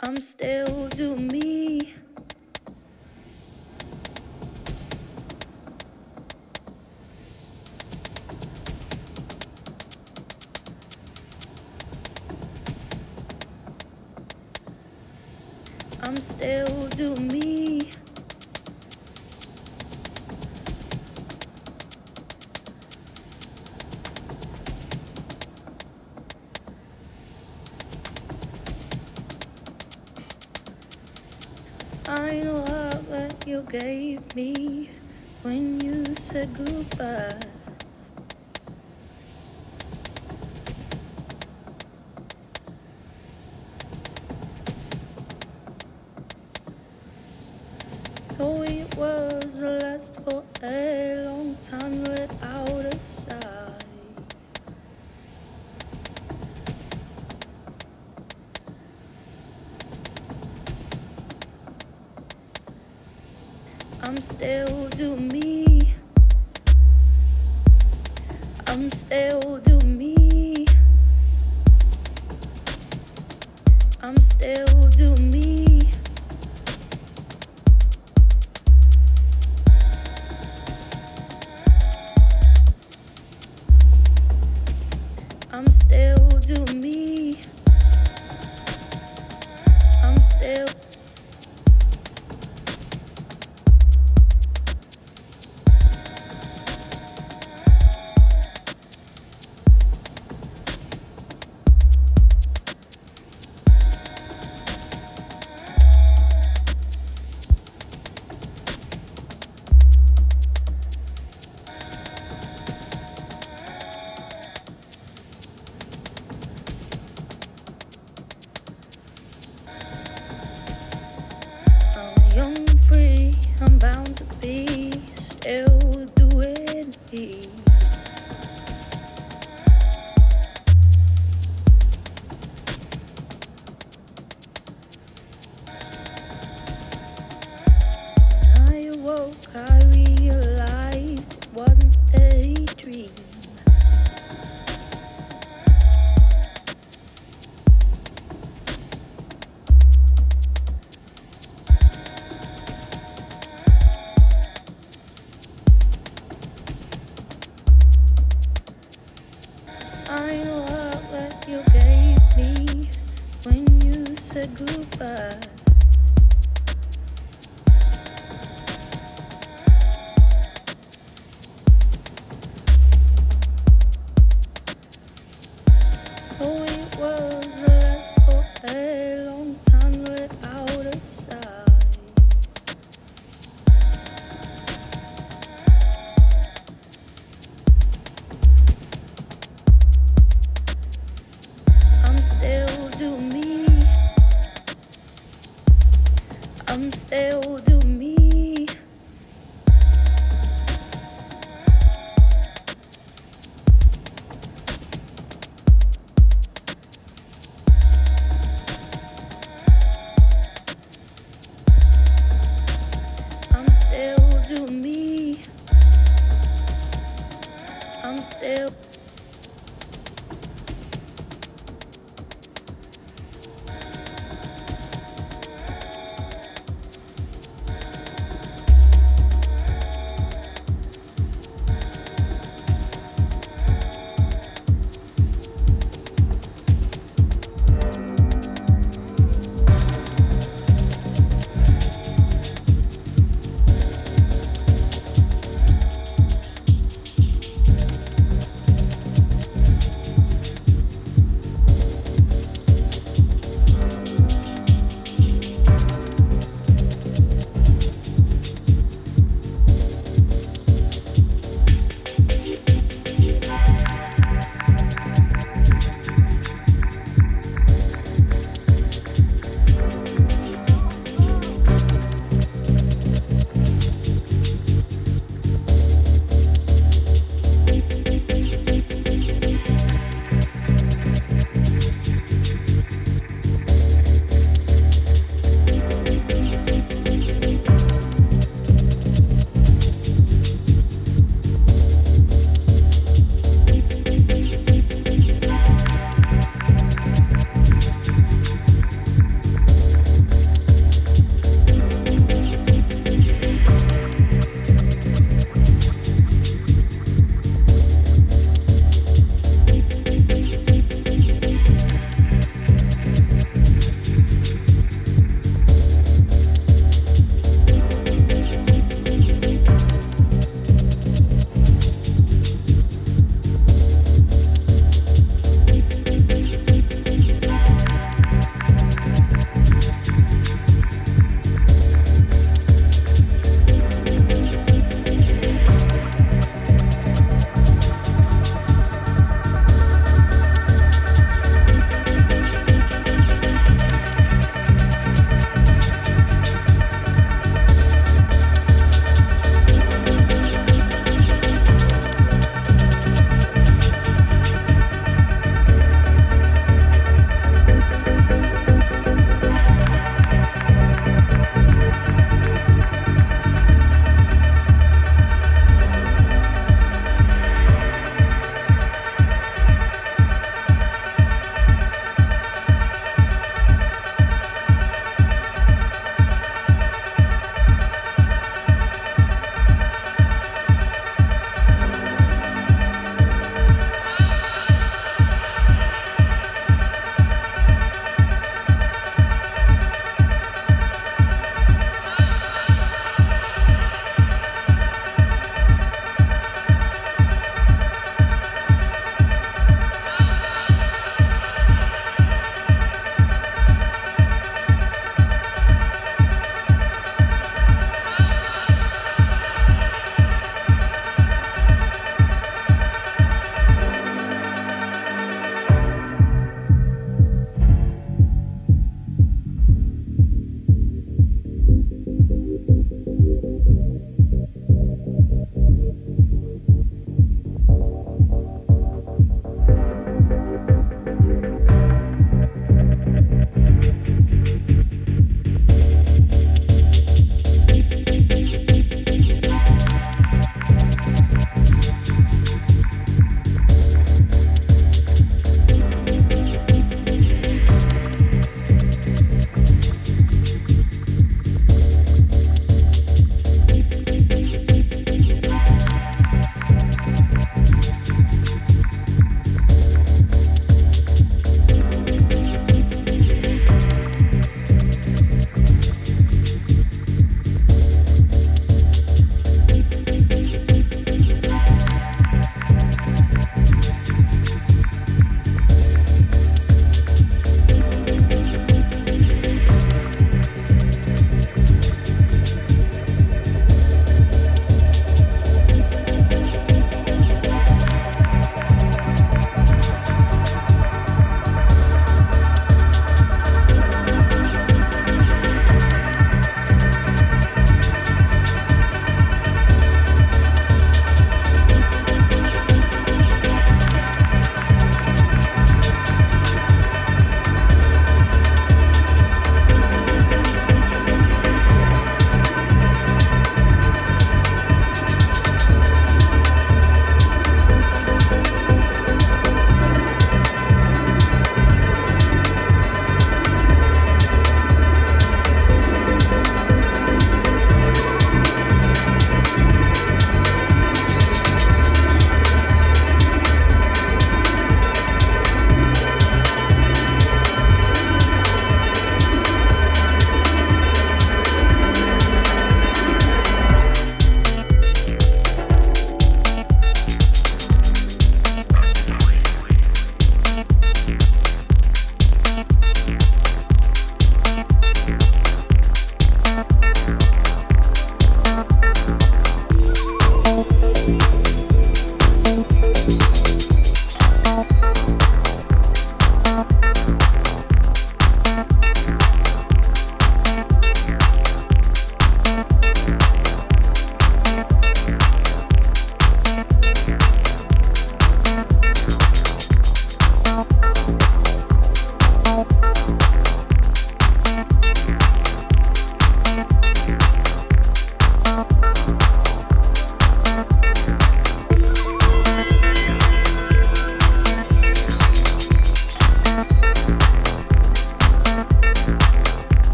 I'm still do me. gave me when you said goodbye.